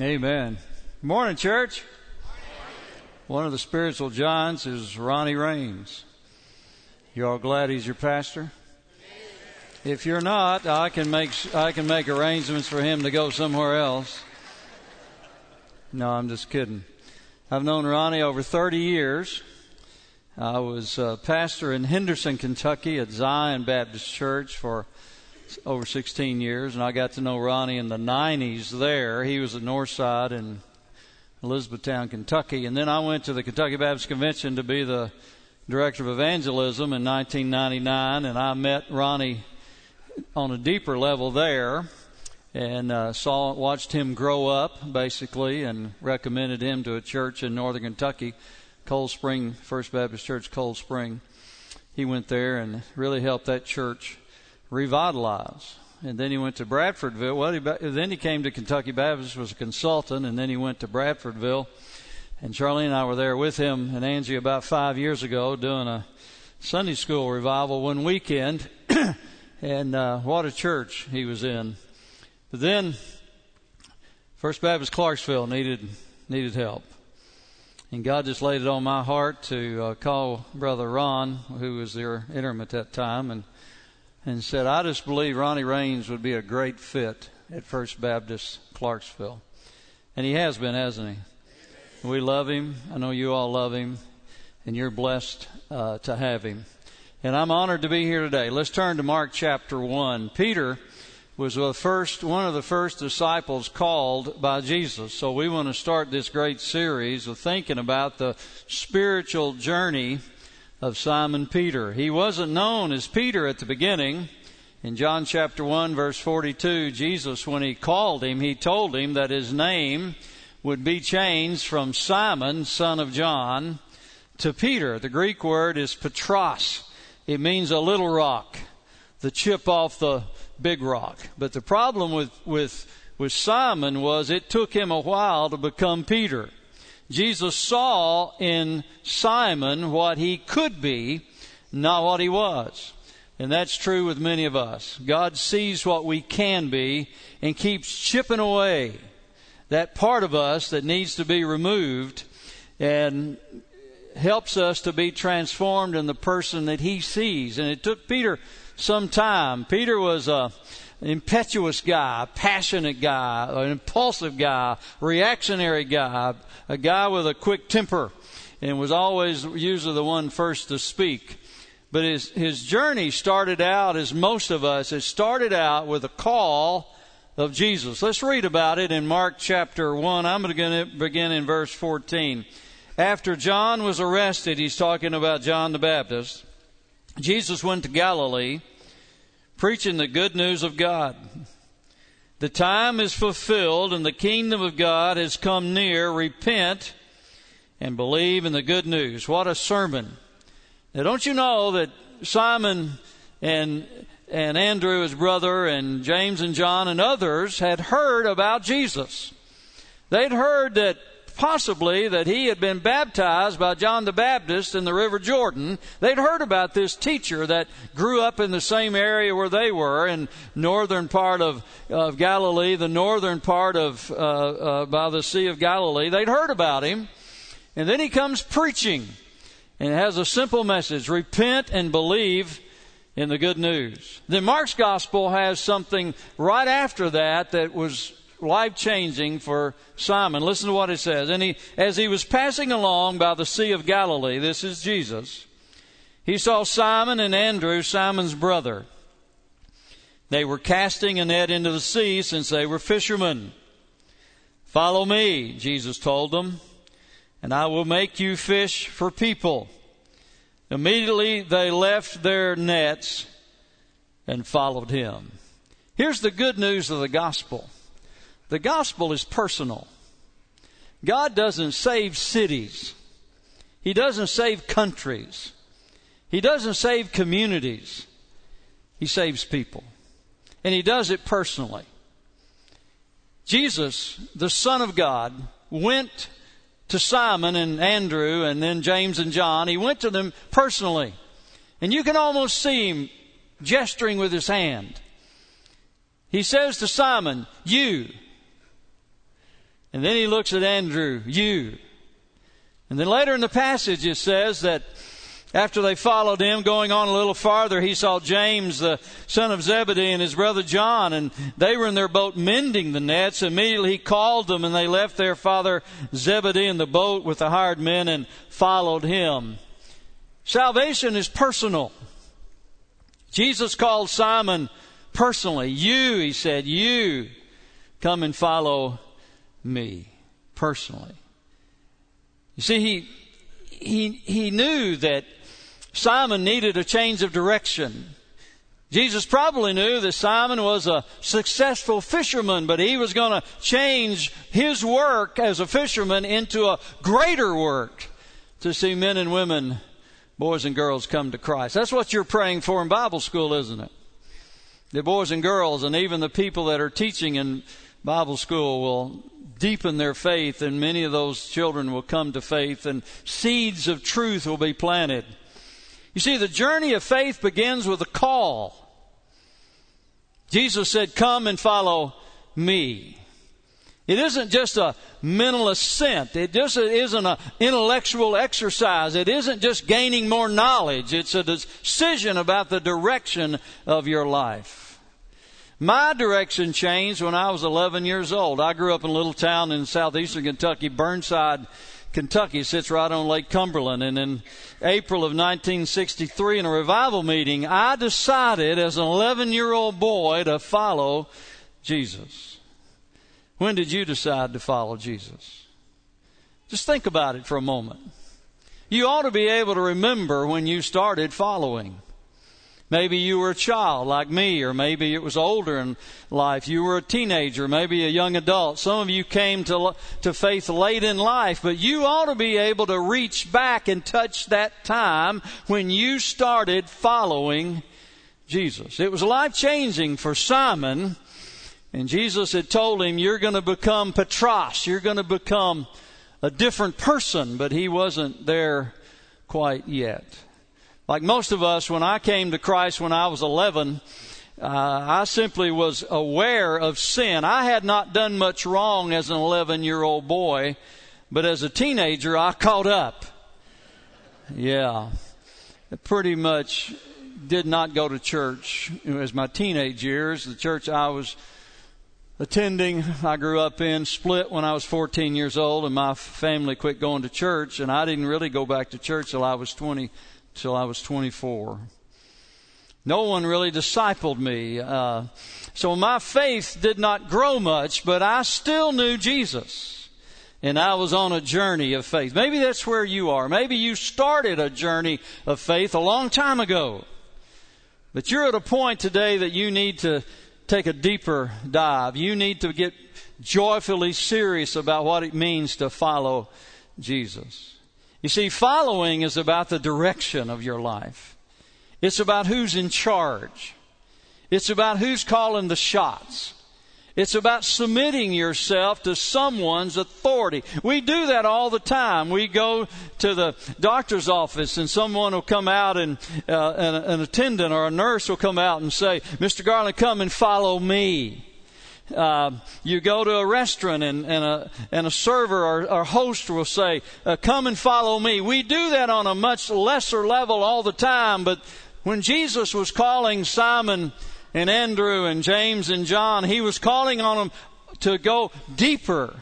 Amen. Morning, church. One of the spiritual giants is Ronnie Raines. You all glad he's your pastor? If you're not, I can make I can make arrangements for him to go somewhere else. No, I'm just kidding. I've known Ronnie over 30 years. I was a pastor in Henderson, Kentucky at Zion Baptist Church for over 16 years, and I got to know Ronnie in the 90s there. He was at Northside in Elizabethtown, Kentucky. And then I went to the Kentucky Baptist Convention to be the director of evangelism in 1999, and I met Ronnie on a deeper level there and uh, saw watched him grow up basically and recommended him to a church in northern Kentucky, Cold Spring First Baptist Church, Cold Spring. He went there and really helped that church revitalize. And then he went to Bradfordville. Well, he, then he came to Kentucky Baptist, was a consultant, and then he went to Bradfordville. And Charlene and I were there with him and Angie about five years ago doing a Sunday school revival one weekend. and uh, what a church he was in. But then First Baptist Clarksville needed needed help. And God just laid it on my heart to uh, call Brother Ron, who was their interim at that time, and and said, I just believe Ronnie Raines would be a great fit at First Baptist Clarksville. And he has been, hasn't he? We love him. I know you all love him. And you're blessed uh, to have him. And I'm honored to be here today. Let's turn to Mark chapter 1. Peter was the first, one of the first disciples called by Jesus. So we want to start this great series of thinking about the spiritual journey of Simon Peter. He wasn't known as Peter at the beginning. In John chapter 1 verse 42, Jesus, when he called him, he told him that his name would be changed from Simon, son of John, to Peter. The Greek word is Petros. It means a little rock, the chip off the big rock. But the problem with, with, with Simon was it took him a while to become Peter. Jesus saw in Simon what he could be, not what he was. And that's true with many of us. God sees what we can be and keeps chipping away that part of us that needs to be removed and helps us to be transformed in the person that he sees. And it took Peter some time. Peter was a impetuous guy, passionate guy, an impulsive guy, reactionary guy, a guy with a quick temper, and was always usually the one first to speak. But his, his journey started out, as most of us, it started out with a call of Jesus. Let's read about it in Mark chapter 1. I'm going to begin in verse 14. After John was arrested, he's talking about John the Baptist, Jesus went to Galilee preaching the good news of God. The time is fulfilled and the kingdom of God has come near. Repent and believe in the good news. What a sermon. Now don't you know that Simon and and Andrew, his brother, and James and John and others had heard about Jesus. They'd heard that possibly that he had been baptized by John the Baptist in the River Jordan. They'd heard about this teacher that grew up in the same area where they were in northern part of, of Galilee, the northern part of uh, uh, by the Sea of Galilee. They'd heard about him, and then he comes preaching, and has a simple message: repent and believe in the good news. Then Mark's gospel has something right after that that was life changing for Simon. Listen to what it says. And he, as he was passing along by the Sea of Galilee, this is Jesus, he saw Simon and Andrew, Simon's brother. They were casting a net into the sea since they were fishermen. Follow me, Jesus told them, and I will make you fish for people. Immediately they left their nets and followed him. Here's the good news of the gospel. The gospel is personal. God doesn't save cities. He doesn't save countries. He doesn't save communities. He saves people. And He does it personally. Jesus, the Son of God, went to Simon and Andrew and then James and John. He went to them personally. And you can almost see him gesturing with his hand. He says to Simon, You, And then he looks at Andrew, you. And then later in the passage it says that after they followed him, going on a little farther, he saw James, the son of Zebedee, and his brother John, and they were in their boat mending the nets. Immediately he called them, and they left their father Zebedee in the boat with the hired men and followed him. Salvation is personal. Jesus called Simon personally. You, he said, you come and follow me personally. You see, he, he, he knew that Simon needed a change of direction. Jesus probably knew that Simon was a successful fisherman, but he was going to change his work as a fisherman into a greater work to see men and women, boys and girls come to Christ. That's what you're praying for in Bible school, isn't it? The boys and girls and even the people that are teaching in Bible school will deepen their faith and many of those children will come to faith and seeds of truth will be planted. You see, the journey of faith begins with a call. Jesus said, Come and follow me. It isn't just a mental assent. It just isn't an intellectual exercise. It isn't just gaining more knowledge. It's a decision about the direction of your life. My direction changed when I was 11 years old. I grew up in a little town in southeastern Kentucky, Burnside, Kentucky sits right on Lake Cumberland. And in April of 1963, in a revival meeting, I decided as an 11 year old boy to follow Jesus. When did you decide to follow Jesus? Just think about it for a moment. You ought to be able to remember when you started following. Maybe you were a child like me, or maybe it was older in life. You were a teenager, maybe a young adult. Some of you came to, to faith late in life, but you ought to be able to reach back and touch that time when you started following Jesus. It was life changing for Simon, and Jesus had told him, You're going to become Petros, you're going to become a different person, but he wasn't there quite yet. Like most of us, when I came to Christ when I was 11, uh, I simply was aware of sin. I had not done much wrong as an 11 year old boy, but as a teenager, I caught up. Yeah. Pretty much did not go to church as my teenage years. The church I was attending, I grew up in, split when I was 14 years old, and my family quit going to church, and I didn't really go back to church till I was 20 till I was 24. No one really discipled me. Uh, so my faith did not grow much, but I still knew Jesus. And I was on a journey of faith. Maybe that's where you are. Maybe you started a journey of faith a long time ago. But you're at a point today that you need to take a deeper dive. You need to get joyfully serious about what it means to follow Jesus. You see, following is about the direction of your life. It's about who's in charge. It's about who's calling the shots. It's about submitting yourself to someone's authority. We do that all the time. We go to the doctor's office and someone will come out and uh, an, an attendant or a nurse will come out and say, Mr. Garland, come and follow me. Uh, you go to a restaurant and, and, a, and a server or, or host will say, uh, Come and follow me. We do that on a much lesser level all the time, but when Jesus was calling Simon and Andrew and James and John, he was calling on them to go deeper.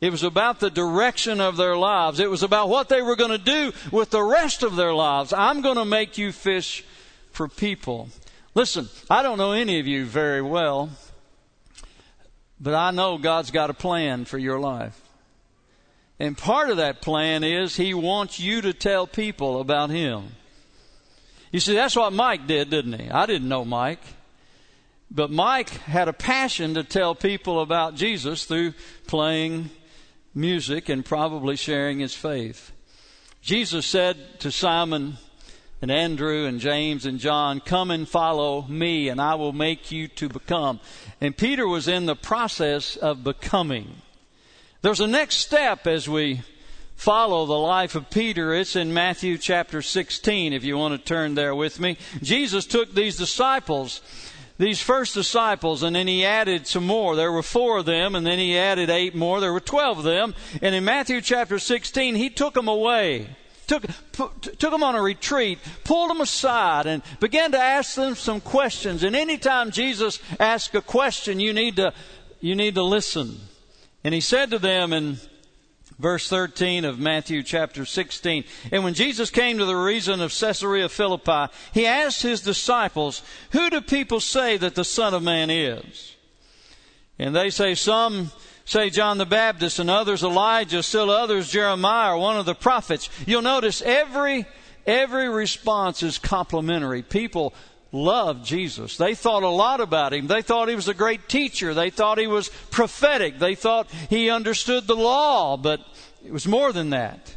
It was about the direction of their lives. It was about what they were going to do with the rest of their lives. I'm going to make you fish for people. Listen, I don't know any of you very well. But I know God's got a plan for your life. And part of that plan is He wants you to tell people about Him. You see, that's what Mike did, didn't he? I didn't know Mike. But Mike had a passion to tell people about Jesus through playing music and probably sharing his faith. Jesus said to Simon, and Andrew and James and John, come and follow me and I will make you to become. And Peter was in the process of becoming. There's a next step as we follow the life of Peter. It's in Matthew chapter 16, if you want to turn there with me. Jesus took these disciples these first disciples, and then he added some more. There were four of them, and then he added eight more. There were twelve of them. And in Matthew chapter 16, he took them away. Took, took them on a retreat, pulled them aside, and began to ask them some questions. And anytime Jesus asks a question, you need to, you need to listen. And he said to them in verse 13 of Matthew chapter 16. And when Jesus came to the region of Caesarea Philippi, he asked his disciples, Who do people say that the Son of Man is? And they say, Some say John the Baptist, and others Elijah, still others Jeremiah, one of the prophets. You'll notice every, every response is complimentary. People loved Jesus. They thought a lot about him. They thought he was a great teacher. They thought he was prophetic. They thought he understood the law, but it was more than that.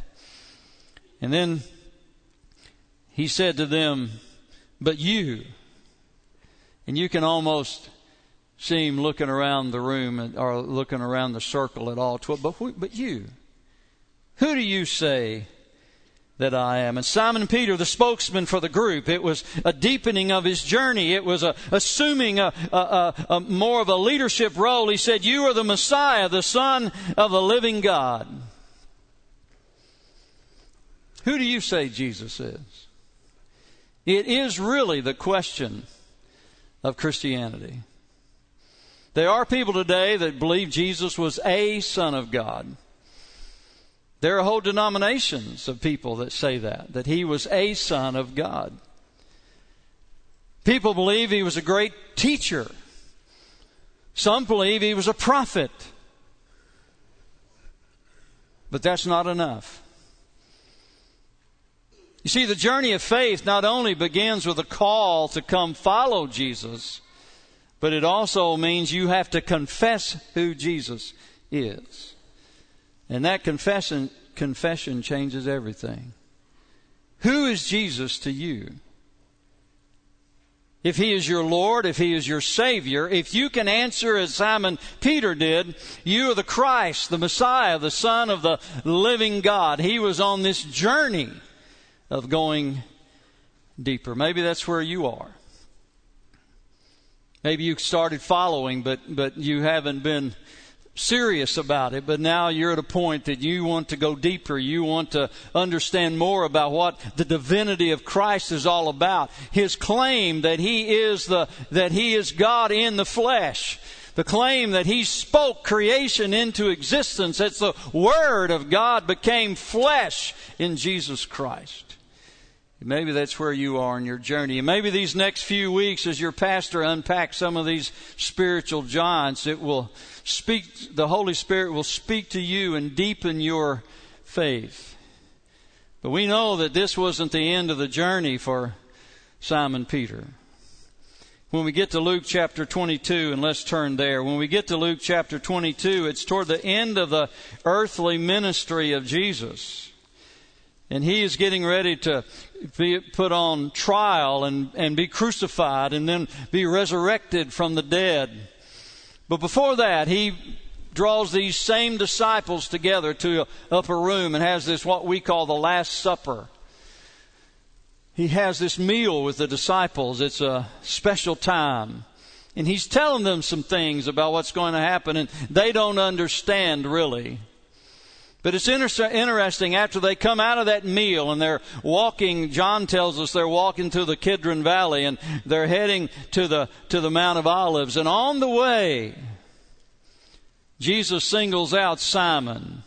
And then he said to them, But you, and you can almost see him looking around the room or looking around the circle at all but, but you, who do you say that I am. And Simon Peter, the spokesman for the group, it was a deepening of his journey. It was a, assuming a, a, a, more of a leadership role. He said, You are the Messiah, the Son of the living God. Who do you say Jesus is? It is really the question of Christianity. There are people today that believe Jesus was a Son of God. There are whole denominations of people that say that, that he was a son of God. People believe he was a great teacher. Some believe he was a prophet. But that's not enough. You see, the journey of faith not only begins with a call to come follow Jesus, but it also means you have to confess who Jesus is. And that confession, confession changes everything. Who is Jesus to you? If he is your Lord, if he is your Savior, if you can answer as Simon Peter did, you are the Christ, the Messiah, the Son of the living God. He was on this journey of going deeper. Maybe that's where you are. Maybe you started following, but, but you haven't been serious about it, but now you're at a point that you want to go deeper. You want to understand more about what the divinity of Christ is all about. His claim that He is the, that He is God in the flesh. The claim that He spoke creation into existence. That the Word of God became flesh in Jesus Christ. Maybe that's where you are in your journey. And maybe these next few weeks, as your pastor unpacks some of these spiritual giants, it will speak, the Holy Spirit will speak to you and deepen your faith. But we know that this wasn't the end of the journey for Simon Peter. When we get to Luke chapter 22, and let's turn there. When we get to Luke chapter 22, it's toward the end of the earthly ministry of Jesus and he is getting ready to be put on trial and, and be crucified and then be resurrected from the dead. But before that, he draws these same disciples together to an upper room and has this what we call the Last Supper. He has this meal with the disciples. It's a special time. And he's telling them some things about what's going to happen, and they don't understand really. But it's inter- interesting after they come out of that meal and they're walking, John tells us they're walking through the Kidron Valley and they're heading to the, to the Mount of Olives. And on the way, Jesus singles out Simon.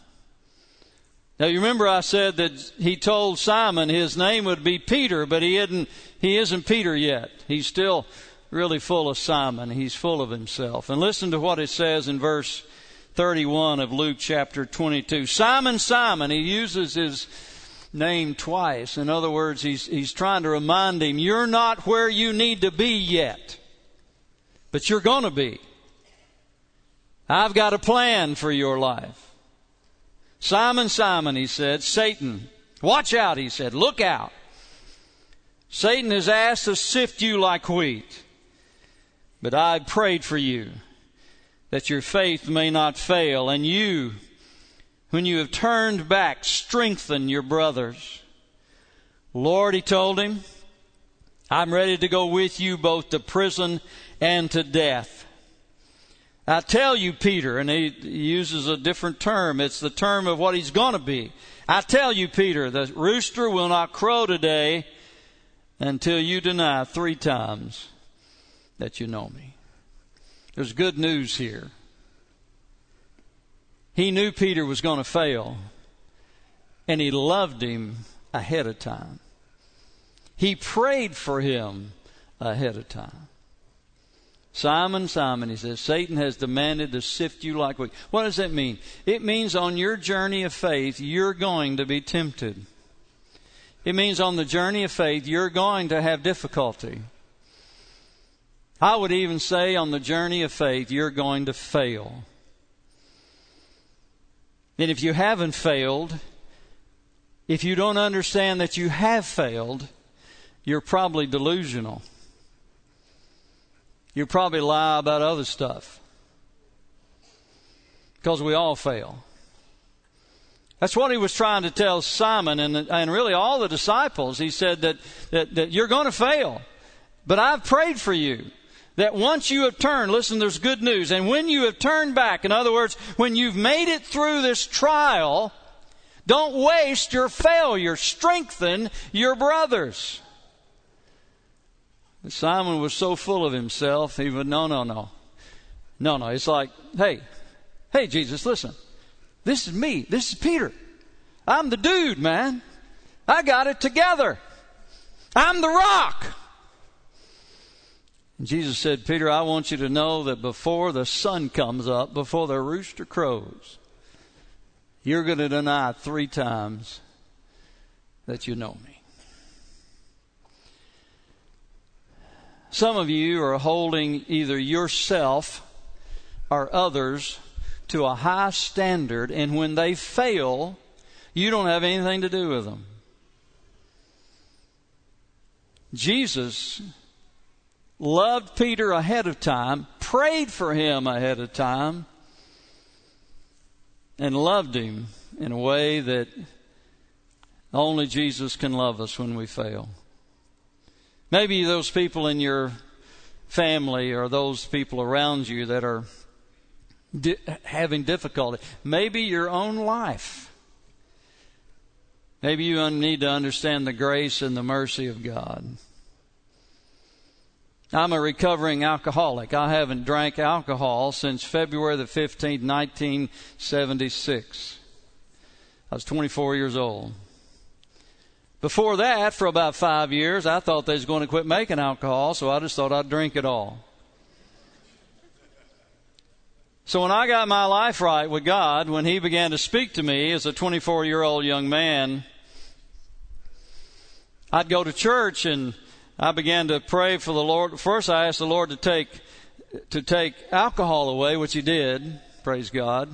Now you remember I said that he told Simon his name would be Peter, but he isn't, he isn't Peter yet. He's still really full of Simon. He's full of himself. And listen to what it says in verse 31 of Luke chapter 22. Simon, Simon, he uses his name twice. In other words, he's, he's trying to remind him, you're not where you need to be yet, but you're going to be. I've got a plan for your life. Simon, Simon, he said, Satan, watch out, he said, look out. Satan has asked to sift you like wheat, but I prayed for you that your faith may not fail. And you, when you have turned back, strengthen your brothers. Lord, he told him, I'm ready to go with you both to prison and to death. I tell you, Peter, and he uses a different term. It's the term of what he's going to be. I tell you, Peter, the rooster will not crow today until you deny three times that you know me. There's good news here. He knew Peter was going to fail, and he loved him ahead of time. He prayed for him ahead of time. Simon, Simon, he says, Satan has demanded to sift you like wheat. What does that mean? It means on your journey of faith, you're going to be tempted. It means on the journey of faith, you're going to have difficulty. I would even say on the journey of faith, you're going to fail. And if you haven't failed, if you don't understand that you have failed, you're probably delusional. You probably lie about other stuff. Because we all fail. That's what he was trying to tell Simon and, and really all the disciples. He said that, that, that you're going to fail. But I've prayed for you that once you have turned, listen, there's good news. And when you have turned back, in other words, when you've made it through this trial, don't waste your failure. Strengthen your brothers. Simon was so full of himself, he would, no, no, no. No, no. It's like, hey, hey, Jesus, listen. This is me. This is Peter. I'm the dude, man. I got it together. I'm the rock. Jesus said, Peter, I want you to know that before the sun comes up, before the rooster crows, you're going to deny three times that you know me. Some of you are holding either yourself or others to a high standard, and when they fail, you don't have anything to do with them. Jesus loved Peter ahead of time, prayed for him ahead of time, and loved him in a way that only Jesus can love us when we fail. Maybe those people in your family or those people around you that are di- having difficulty. Maybe your own life. Maybe you need to understand the grace and the mercy of God. I'm a recovering alcoholic. I haven't drank alcohol since February the 15th, 1976. I was 24 years old. Before that, for about five years, I thought they was going to quit making alcohol, so I just thought I'd drink it all. So when I got my life right with God, when He began to speak to me as a 24 year old young man, I'd go to church and I began to pray for the Lord. First, I asked the Lord to take to take alcohol away, which He did. Praise God.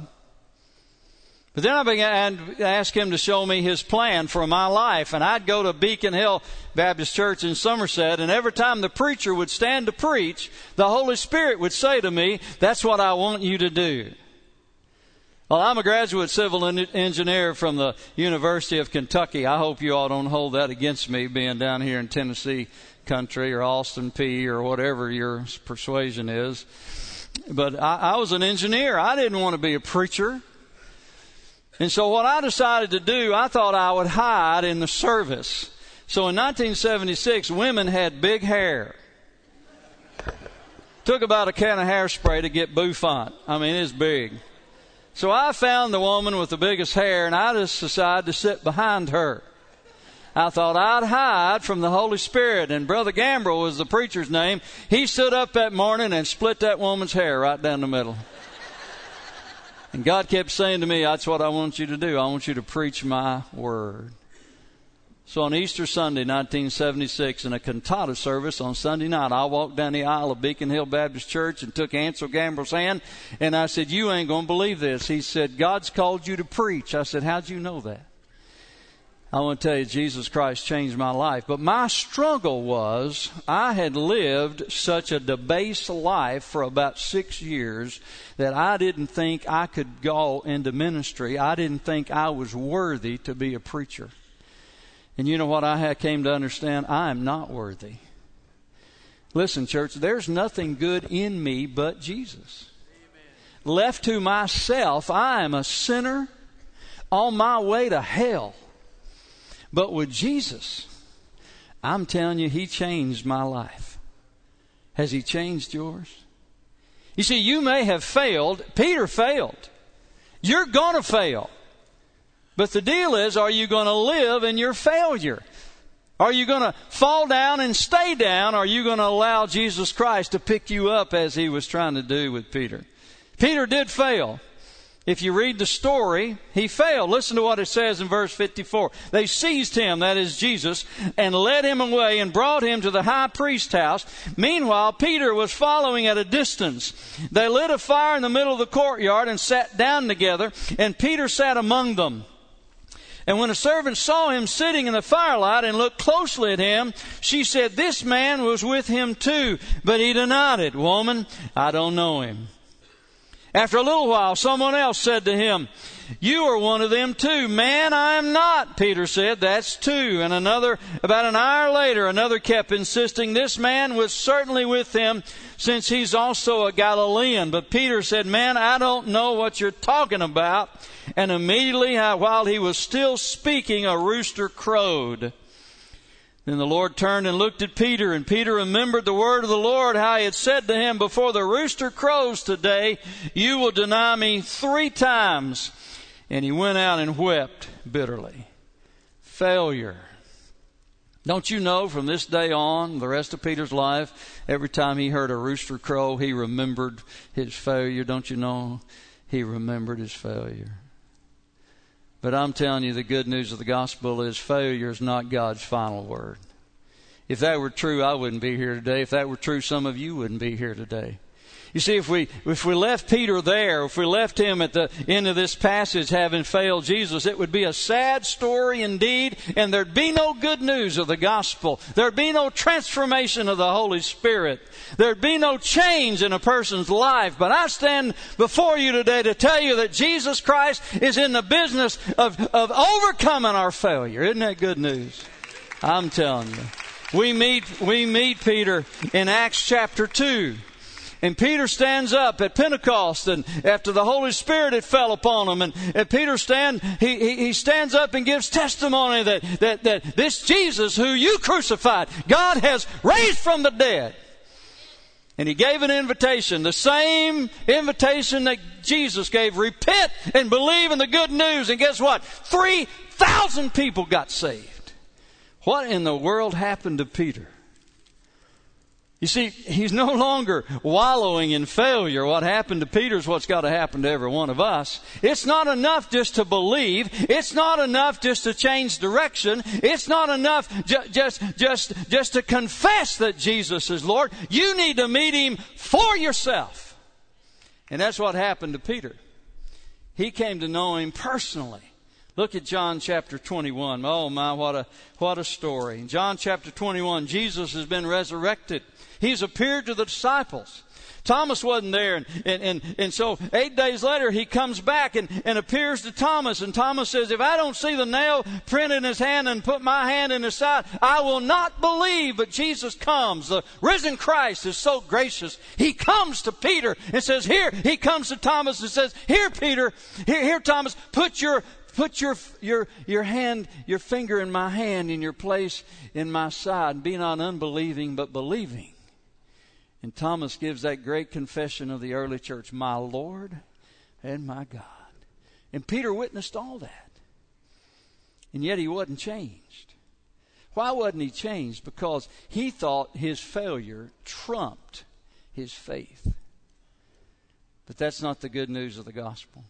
But then I began to ask him to show me his plan for my life. And I'd go to Beacon Hill Baptist Church in Somerset, and every time the preacher would stand to preach, the Holy Spirit would say to me, That's what I want you to do. Well, I'm a graduate civil engineer from the University of Kentucky. I hope you all don't hold that against me being down here in Tennessee country or Austin Peay or whatever your persuasion is. But I, I was an engineer. I didn't want to be a preacher. And so what I decided to do, I thought I would hide in the service. So in 1976, women had big hair. Took about a can of hairspray to get bouffant. I mean, it's big. So I found the woman with the biggest hair and I just decided to sit behind her. I thought I'd hide from the Holy Spirit. And Brother Gambrel was the preacher's name. He stood up that morning and split that woman's hair right down the middle. And God kept saying to me, That's what I want you to do. I want you to preach my word. So on Easter Sunday, 1976, in a cantata service on Sunday night, I walked down the aisle of Beacon Hill Baptist Church and took Ansel Gambrel's hand, and I said, You ain't to believe this. He said, God's called you to preach. I said, How'd you know that? I want to tell you, Jesus Christ changed my life. But my struggle was I had lived such a debased life for about six years that I didn't think I could go into ministry. I didn't think I was worthy to be a preacher. And you know what I came to understand? I am not worthy. Listen, church, there's nothing good in me but Jesus. Amen. Left to myself, I am a sinner on my way to hell. But with Jesus, I'm telling you, He changed my life. Has He changed yours? You see, you may have failed. Peter failed. You're going to fail. But the deal is, are you going to live in your failure? Are you going to fall down and stay down? Or are you going to allow Jesus Christ to pick you up as he was trying to do with Peter? Peter did fail. If you read the story, he failed. Listen to what it says in verse 54. They seized him, that is Jesus, and led him away and brought him to the high priest's house. Meanwhile, Peter was following at a distance. They lit a fire in the middle of the courtyard and sat down together, and Peter sat among them. And when a servant saw him sitting in the firelight and looked closely at him, she said, This man was with him too. But he denied it. Woman, I don't know him. After a little while, someone else said to him, You are one of them too. Man, I am not, Peter said. That's two. And another, about an hour later, another kept insisting this man was certainly with him since he's also a Galilean. But Peter said, Man, I don't know what you're talking about. And immediately, uh, while he was still speaking, a rooster crowed. Then the Lord turned and looked at Peter, and Peter remembered the word of the Lord, how he had said to him, Before the rooster crows today, you will deny me three times. And he went out and wept bitterly. Failure. Don't you know from this day on, the rest of Peter's life, every time he heard a rooster crow, he remembered his failure? Don't you know? He remembered his failure. But I'm telling you, the good news of the gospel is failure is not God's final word. If that were true, I wouldn't be here today. If that were true, some of you wouldn't be here today. You see, if we, if we left Peter there, if we left him at the end of this passage having failed Jesus, it would be a sad story indeed, and there'd be no good news of the gospel. There'd be no transformation of the Holy Spirit. There'd be no change in a person's life. But I stand before you today to tell you that Jesus Christ is in the business of, of overcoming our failure. Isn't that good news? I'm telling you. We meet, we meet Peter in Acts chapter 2. And Peter stands up at Pentecost and after the Holy Spirit had fell upon him and, and Peter stand, he, he, he stands up and gives testimony that, that, that this Jesus who you crucified, God has raised from the dead. And he gave an invitation, the same invitation that Jesus gave. Repent and believe in the good news. And guess what? 3,000 people got saved. What in the world happened to Peter? You see, he's no longer wallowing in failure. What happened to Peter is what's got to happen to every one of us. It's not enough just to believe. It's not enough just to change direction. It's not enough ju- just, just, just to confess that Jesus is Lord. You need to meet Him for yourself. And that's what happened to Peter. He came to know Him personally. Look at John chapter 21. Oh my, what a, what a story. In John chapter 21, Jesus has been resurrected. He's appeared to the disciples. Thomas wasn't there. And, and, and, and, so eight days later, he comes back and, and appears to Thomas. And Thomas says, If I don't see the nail print in his hand and put my hand in his side, I will not believe. But Jesus comes. The risen Christ is so gracious. He comes to Peter and says, Here, he comes to Thomas and says, Here, Peter, here, here, Thomas, put your put your, your, your hand, your finger in my hand in your place in my side. And be not unbelieving, but believing. And Thomas gives that great confession of the early church, my Lord and my God. And Peter witnessed all that. And yet he wasn't changed. Why wasn't he changed? Because he thought his failure trumped his faith. But that's not the good news of the gospel.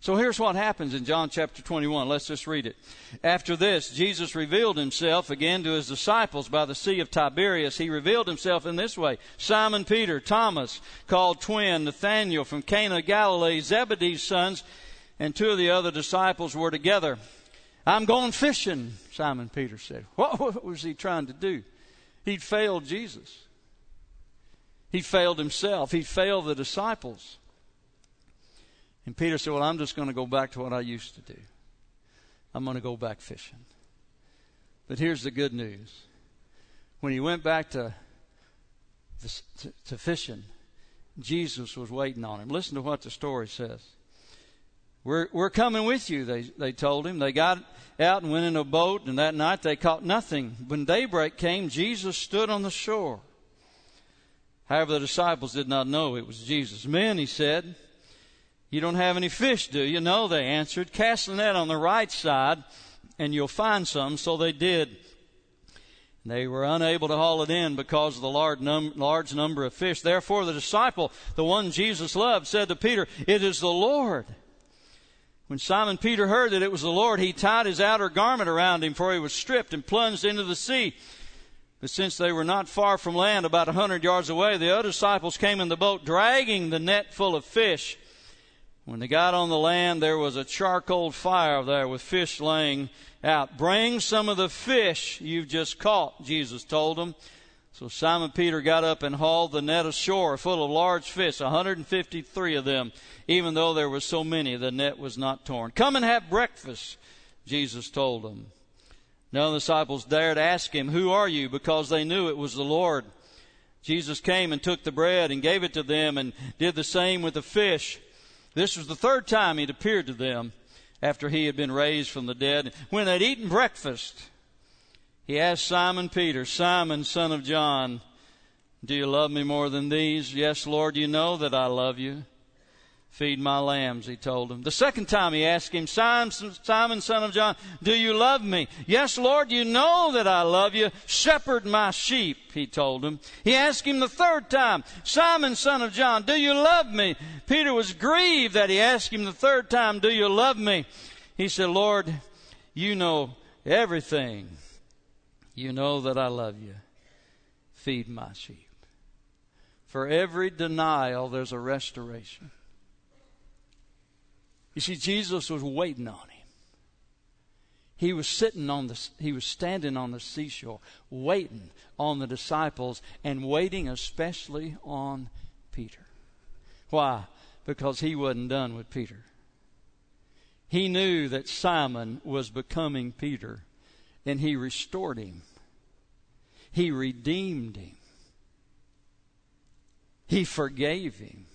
So here's what happens in John chapter 21. Let's just read it. After this, Jesus revealed himself again to his disciples by the Sea of Tiberias. He revealed himself in this way Simon Peter, Thomas, called twin, Nathanael from Cana Galilee, Zebedee's sons, and two of the other disciples were together. I'm going fishing, Simon Peter said. What, what was he trying to do? He'd failed Jesus. He failed himself. He failed the disciples. And Peter said, Well, I'm just going to go back to what I used to do. I'm going to go back fishing. But here's the good news. When he went back to to, to fishing, Jesus was waiting on him. Listen to what the story says. We're, we're coming with you, they, they told him. They got out and went in a boat, and that night they caught nothing. When daybreak came, Jesus stood on the shore. However, the disciples did not know it was Jesus. Men, he said, you don't have any fish, do you? No, they answered. Cast the net on the right side, and you'll find some. So they did. They were unable to haul it in because of the large, num- large number of fish. Therefore, the disciple, the one Jesus loved, said to Peter, It is the Lord. When Simon Peter heard that it was the Lord, he tied his outer garment around him, for he was stripped, and plunged into the sea. But since they were not far from land, about a hundred yards away, the other disciples came in the boat, dragging the net full of fish. When they got on the land, there was a charcoal fire there with fish laying out. Bring some of the fish you've just caught, Jesus told them. So Simon Peter got up and hauled the net ashore full of large fish, 153 of them. Even though there were so many, the net was not torn. Come and have breakfast, Jesus told them. None of the disciples dared ask him, Who are you? because they knew it was the Lord. Jesus came and took the bread and gave it to them and did the same with the fish. This was the third time he'd appeared to them after he had been raised from the dead. When they'd eaten breakfast, he asked Simon Peter, Simon, son of John, Do you love me more than these? Yes, Lord, you know that I love you. Feed my lambs, he told him. The second time he asked him, Simon, Simon, son of John, do you love me? Yes, Lord, you know that I love you. Shepherd my sheep, he told him. He asked him the third time, Simon, son of John, do you love me? Peter was grieved that he asked him the third time, do you love me? He said, Lord, you know everything. You know that I love you. Feed my sheep. For every denial, there's a restoration. You see, Jesus was waiting on him. He was sitting on the, he was standing on the seashore, waiting on the disciples and waiting especially on Peter. Why? Because he wasn't done with Peter. He knew that Simon was becoming Peter and he restored him. He redeemed him. He forgave him.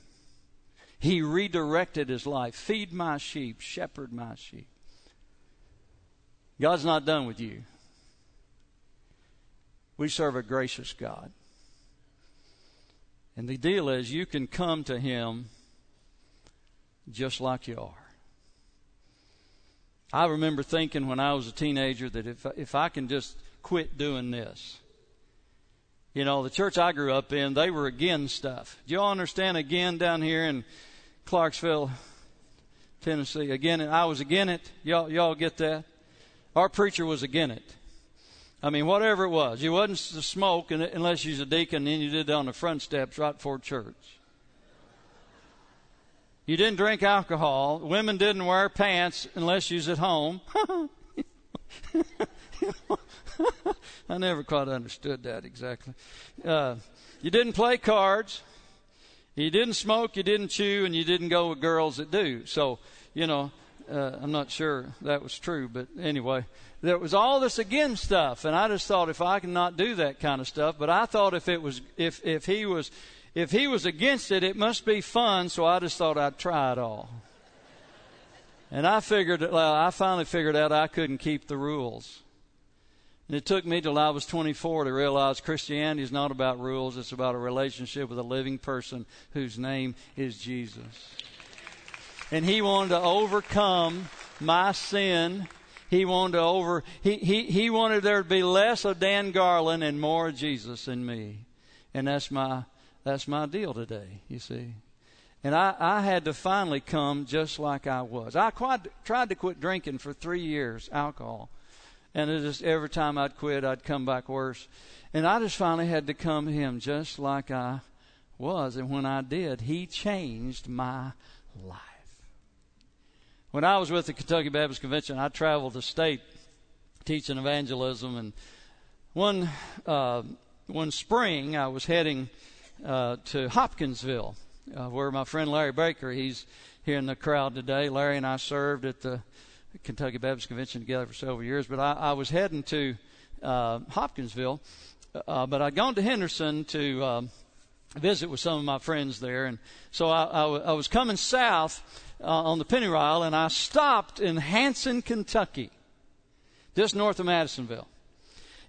He redirected his life. Feed my sheep, shepherd my sheep. God's not done with you. We serve a gracious God. And the deal is, you can come to Him just like you are. I remember thinking when I was a teenager that if if I can just quit doing this, you know, the church I grew up in, they were again stuff. Do y'all understand again down here in Clarksville, Tennessee? Again, and I was again it. Y'all y'all get that? Our preacher was again it. I mean, whatever it was, you wasn't to smoke unless you was a deacon, and you did it on the front steps right before church. You didn't drink alcohol. Women didn't wear pants unless you was at home. I never quite understood that exactly. Uh, you didn't play cards. You didn't smoke. You didn't chew, and you didn't go with girls that do. So, you know, uh, I'm not sure that was true, but anyway, there was all this again stuff, and I just thought if I can not do that kind of stuff, but I thought if it was if if he was if he was against it, it must be fun, so I just thought I'd try it all. And I figured, well, I finally figured out I couldn't keep the rules. And it took me till I was 24 to realize Christianity is not about rules, it's about a relationship with a living person whose name is Jesus. And he wanted to overcome my sin. He wanted to over, he, he, he wanted there to be less of Dan Garland and more of Jesus in me. And that's my that's my deal today, you see. And I, I had to finally come just like I was. I quite, tried to quit drinking for three years, alcohol. And it just every time I'd quit, I'd come back worse. And I just finally had to come to him just like I was. And when I did, he changed my life. When I was with the Kentucky Baptist Convention, I traveled the state teaching evangelism. And one, uh, one spring, I was heading uh, to Hopkinsville, uh, where my friend Larry Baker, he's here in the crowd today. Larry and I served at the Kentucky Baptist Convention together for several years, but I, I was heading to uh, Hopkinsville, uh, but I'd gone to Henderson to um, visit with some of my friends there. And so I, I, I was coming south uh, on the Pennyrile, and I stopped in Hanson, Kentucky, just north of Madisonville.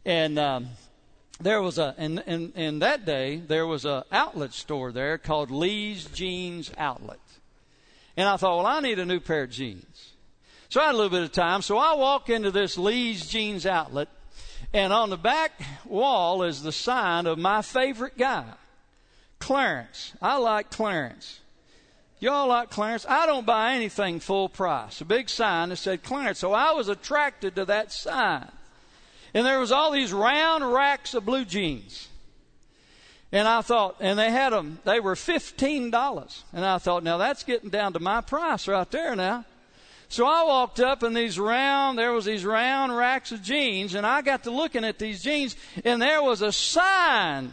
And um, there was a, and, and, and that day, there was a outlet store there called Lee's Jeans Outlet. And I thought, well, I need a new pair of jeans. So I had a little bit of time. So I walk into this Lee's Jeans Outlet, and on the back wall is the sign of my favorite guy, Clarence. I like Clarence. Y'all like Clarence? I don't buy anything full price. A big sign that said Clarence. So I was attracted to that sign. And there was all these round racks of blue jeans. And I thought, and they had them, they were $15. And I thought, now that's getting down to my price right there now. So I walked up and these round, there was these round racks of jeans and I got to looking at these jeans and there was a sign,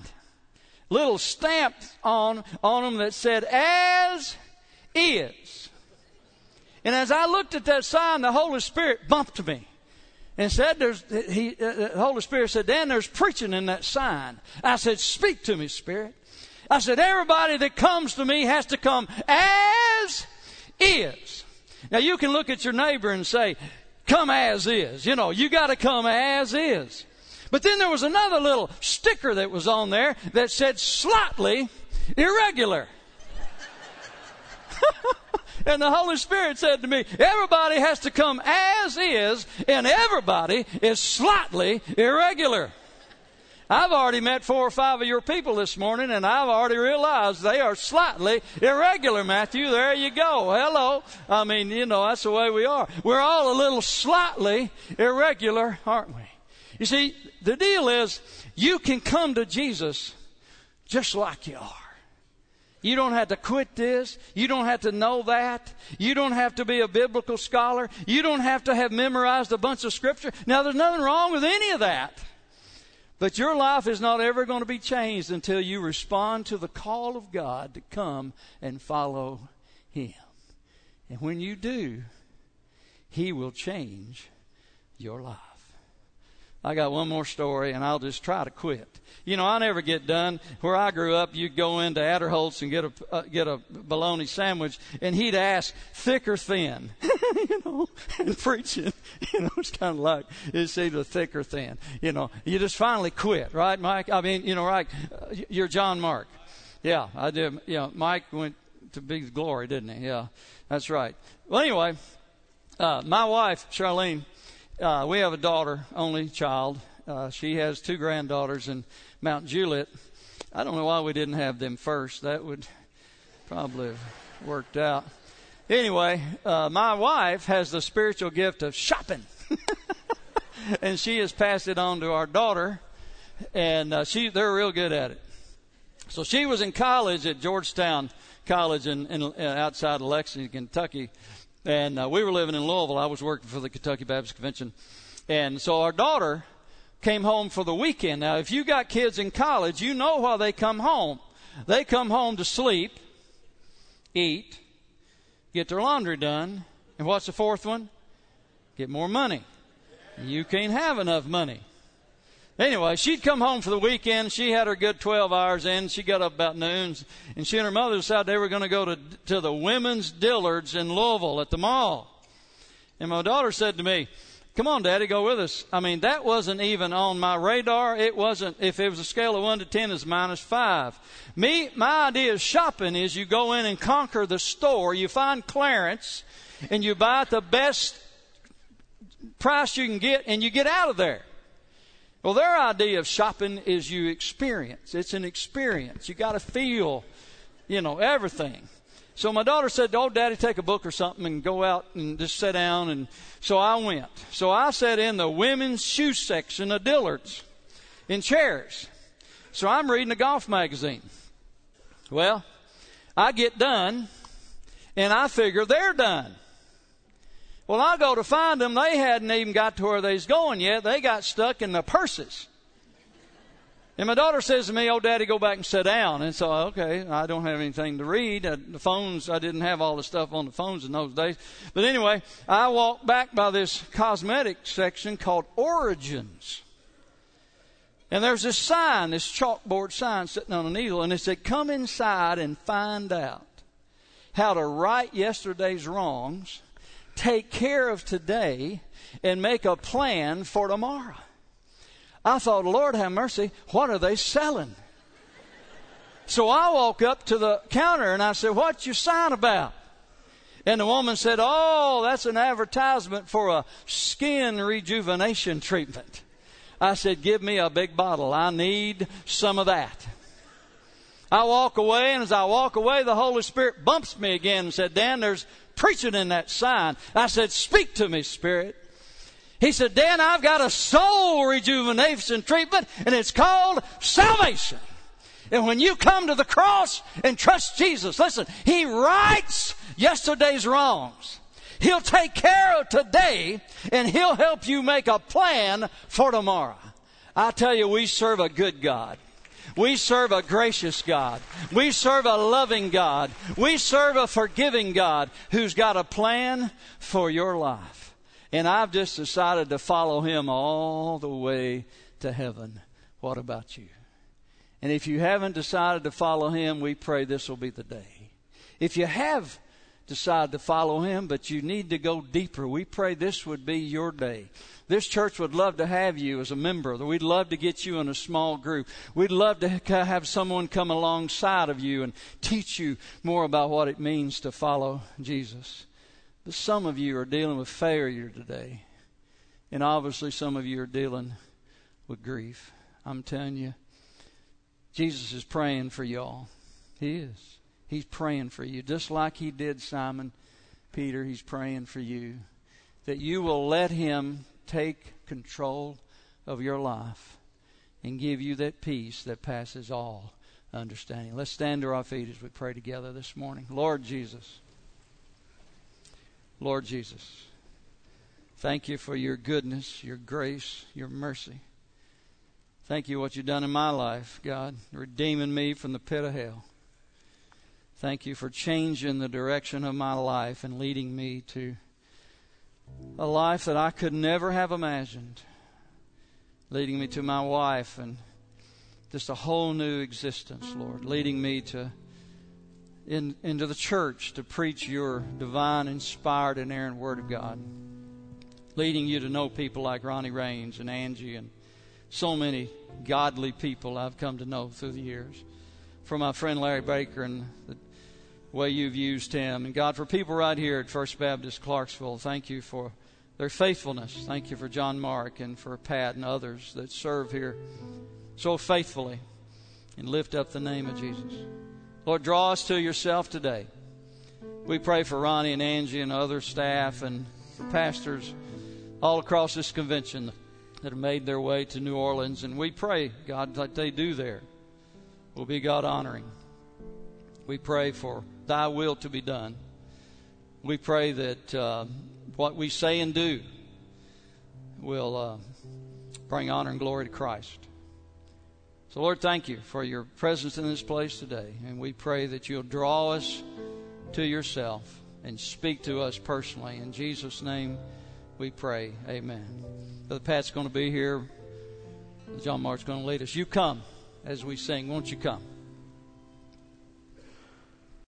little stamp on, on them that said, as is. And as I looked at that sign, the Holy Spirit bumped me and said, "There's." He, uh, the Holy Spirit said, "Dan, there's preaching in that sign." I said, "Speak to me, Spirit." I said, "Everybody that comes to me has to come as is." Now you can look at your neighbor and say, "Come as is." You know, you got to come as is. But then there was another little sticker that was on there that said slightly irregular. and the Holy Spirit said to me, everybody has to come as is, and everybody is slightly irregular. I've already met four or five of your people this morning, and I've already realized they are slightly irregular, Matthew. There you go. Hello. I mean, you know, that's the way we are. We're all a little slightly irregular, aren't we? You see, the deal is you can come to Jesus just like you are. You don't have to quit this. You don't have to know that. You don't have to be a biblical scholar. You don't have to have memorized a bunch of scripture. Now, there's nothing wrong with any of that. But your life is not ever going to be changed until you respond to the call of God to come and follow Him. And when you do, He will change your life. I got one more story and I'll just try to quit. You know, I never get done. Where I grew up, you'd go into Adderholt's and get a, uh, get a bologna sandwich and he'd ask, thick or thin? you know, and preaching, you know, it's kind of like, it's either thick or thin. You know, you just finally quit, right, Mike? I mean, you know, right, uh, you're John Mark. Yeah, I did. You know, Mike went to big glory, didn't he? Yeah, that's right. Well, anyway, uh, my wife, Charlene, uh, we have a daughter, only child. Uh, she has two granddaughters in Mount Juliet. I don't know why we didn't have them first. That would probably have worked out. Anyway, uh, my wife has the spiritual gift of shopping. and she has passed it on to our daughter, and uh, she they're real good at it. So she was in college at Georgetown College in, in uh, outside of Lexington, Kentucky, and uh, we were living in Louisville. I was working for the Kentucky Baptist Convention. And so our daughter came home for the weekend. Now, if you got kids in college, you know why they come home. They come home to sleep, eat, get their laundry done, and what's the fourth one? Get more money. You can't have enough money. Anyway, she'd come home for the weekend. She had her good 12 hours in. She got up about noon, and she and her mother decided they were going to go to, to the women's Dillards in Louisville at the mall. And my daughter said to me, Come on, Daddy, go with us. I mean, that wasn't even on my radar. It wasn't, if it was a scale of 1 to 10, it's minus 5. Me, my idea of shopping is you go in and conquer the store, you find clearance, and you buy at the best price you can get, and you get out of there. Well, their idea of shopping is you experience. It's an experience. You got to feel, you know, everything. So my daughter said, "Oh, Daddy, take a book or something and go out and just sit down." And so I went. So I sat in the women's shoe section of Dillard's in chairs. So I'm reading a golf magazine. Well, I get done, and I figure they're done. Well, I go to find them. They hadn't even got to where they was going yet. They got stuck in the purses. And my daughter says to me, "Oh, Daddy, go back and sit down." And so, okay, I don't have anything to read. Uh, the phones, I didn't have all the stuff on the phones in those days. But anyway, I walked back by this cosmetic section called Origins. And there's this sign, this chalkboard sign sitting on a needle, and it said, Come inside and find out how to right yesterday's wrongs, take care of today, and make a plan for tomorrow. I thought, Lord have mercy, what are they selling? So I walk up to the counter and I said, What's your sign about? And the woman said, Oh, that's an advertisement for a skin rejuvenation treatment. I said, Give me a big bottle. I need some of that. I walk away, and as I walk away, the Holy Spirit bumps me again and said, Dan, there's preaching in that sign. I said, Speak to me, Spirit. He said, Dan, I've got a soul rejuvenation treatment, and it's called salvation. And when you come to the cross and trust Jesus, listen, He rights yesterday's wrongs. He'll take care of today, and He'll help you make a plan for tomorrow. I tell you, we serve a good God. We serve a gracious God. We serve a loving God. We serve a forgiving God who's got a plan for your life. And I've just decided to follow him all the way to heaven. What about you? And if you haven't decided to follow him, we pray this will be the day. If you have decided to follow him, but you need to go deeper, we pray this would be your day. This church would love to have you as a member. We'd love to get you in a small group. We'd love to have someone come alongside of you and teach you more about what it means to follow Jesus. But some of you are dealing with failure today. And obviously, some of you are dealing with grief. I'm telling you, Jesus is praying for y'all. He is. He's praying for you. Just like He did Simon Peter, He's praying for you. That you will let Him take control of your life and give you that peace that passes all understanding. Let's stand to our feet as we pray together this morning. Lord Jesus. Lord Jesus, thank you for your goodness, your grace, your mercy. Thank you what you've done in my life, God, redeeming me from the pit of hell. Thank you for changing the direction of my life and leading me to a life that I could never have imagined. Leading me to my wife and just a whole new existence, Lord. Leading me to in, into the church to preach your divine, inspired, inerrant Word of God, leading you to know people like Ronnie Raines and Angie and so many godly people I've come to know through the years. For my friend Larry Baker and the way you've used him. And God, for people right here at First Baptist Clarksville, thank you for their faithfulness. Thank you for John Mark and for Pat and others that serve here so faithfully and lift up the name of Jesus. Lord, draw us to yourself today. We pray for Ronnie and Angie and other staff and for pastors all across this convention that have made their way to New Orleans. And we pray, God, that they do there will be God honoring. We pray for thy will to be done. We pray that uh, what we say and do will uh, bring honor and glory to Christ. So, Lord, thank you for your presence in this place today. And we pray that you'll draw us to yourself and speak to us personally. In Jesus' name we pray. Amen. Brother Pat's going to be here. John Mark's going to lead us. You come as we sing. Won't you come?